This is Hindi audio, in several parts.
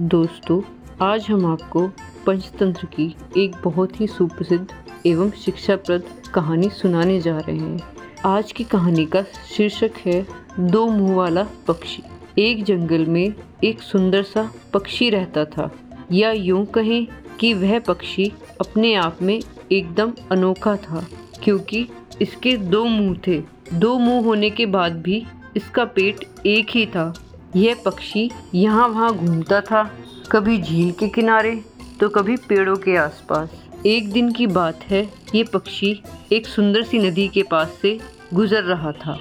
दोस्तों, आज हम आपको पंचतंत्र की एक बहुत ही सुप्रसिद्ध एवं शिक्षाप्रद कहानी सुनाने जा रहे हैं। आज की कहानी का शीर्षक है, दो मुँह वाला पक्षी। एक जंगल में एक सुंदर सा पक्षी रहता था। या यूँ कहें कि वह पक्षी अपने आप में एकदम अनोखा था, क्योंकि इसके दो मुँह थे। दो मुँह होने के बाद भी इसका पेट एक ही था। यह पक्षी यहाँ वहाँ घूमता था, कभी झील के किनारे तो कभी पेड़ों के आसपास। एक दिन की बात है, ये पक्षी एक सुंदर सी नदी के पास से गुजर रहा था,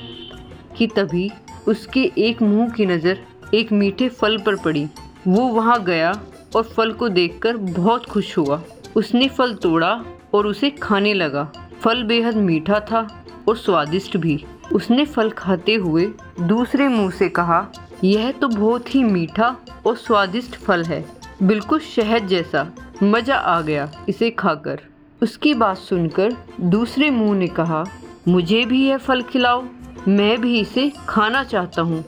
कि तभी उसके एक मुँह की नज़र एक मीठे फल पर पड़ी। वो वहाँ गया और फल को देखकर बहुत खुश हुआ। उसने फल तोड़ा और उसे खाने लगा। फल बेहद मीठा था और स्वादिष्ट भी। उसने फल खाते हुए दूसरे मुँह से कहा यह तो बहुत ही मीठा और स्वादिष्ट फल है। बिल्कुल शहद जैसा। मज़ा आ गया इसे खाकर। उसकी बात सुनकर दूसरे मुँह ने कहा, मुझे भी यह फल खिलाओ। मैं भी इसे खाना चाहता हूँ।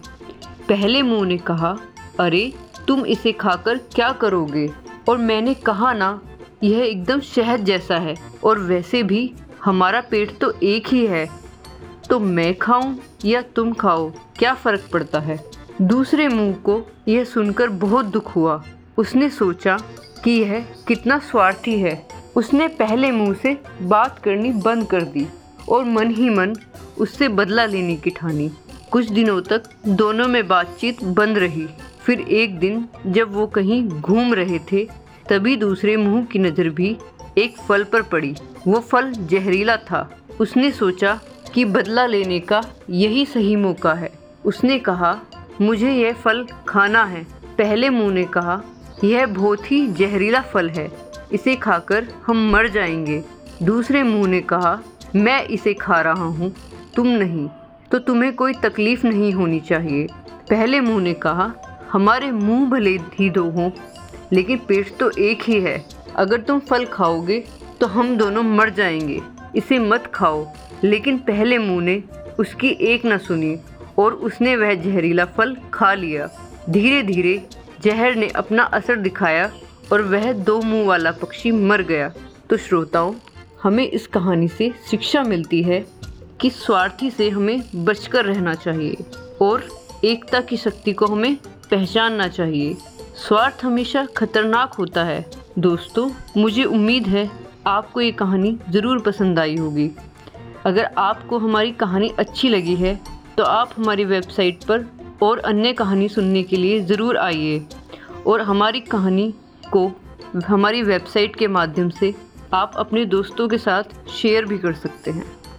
पहले मुँह ने कहा, अरे, तुम इसे खाकर क्या करोगे? और मैंने कहा, ना, यह एकदम शहद जैसा है और वैसे भी हमारा पेट तो एक ही है। तो मैं खाऊं या तुम खाओ? क्या फ़र्क पड़ता है? दूसरे मुँह को यह सुनकर बहुत दुख हुआ। उसने सोचा कि यह कितना स्वार्थी है। उसने पहले मुँह से बात करनी बंद कर दी और मन ही मन उससे बदला लेने की ठानी। कुछ दिनों तक दोनों में बातचीत बंद रही। फिर एक दिन जब वो कहीं घूम रहे थे, तभी दूसरे मुँह की नज़र भी एक फल पर पड़ी। वो फल जहरीला था। उसने सोचा कि बदला लेने का यही सही मौका है। उसने कहा मुझे यह फल खाना है। पहले मुँह ने कहा, यह बहुत ही जहरीला फल है। इसे खाकर हम मर जाएँगे। दूसरे मुँह ने कहा, मैं इसे खा रहा हूँ। तुम नहीं तो तुम्हें कोई तकलीफ़ नहीं होनी चाहिए। पहले मुँह ने कहा, हमारे मुँह भले ही दो हों, लेकिन पेट तो एक ही है। अगर तुम फल खाओगे तो हम दोनों मर जाएँगे। इसे मत खाओ। लेकिन पहले मुँह ने उसकी एक न सुनी। और उसने वह जहरीला फल खा लिया। धीरे धीरे जहर ने अपना असर दिखाया और वह दो मुँह वाला पक्षी मर गया। तो श्रोताओं, हमें इस कहानी से शिक्षा मिलती है कि स्वार्थी से हमें बचकर रहना चाहिए और एकता की शक्ति को हमें पहचानना चाहिए। स्वार्थ हमेशा खतरनाक होता है। दोस्तों, मुझे उम्मीद है आपको ये कहानी ज़रूर पसंद आई होगी। अगर आपको हमारी कहानी अच्छी लगी है तो आप हमारी वेबसाइट पर और अन्य कहानी सुनने के लिए ज़रूर आइए और हमारी कहानी को हमारी वेबसाइट के माध्यम से आप अपने दोस्तों के साथ शेयर भी कर सकते हैं।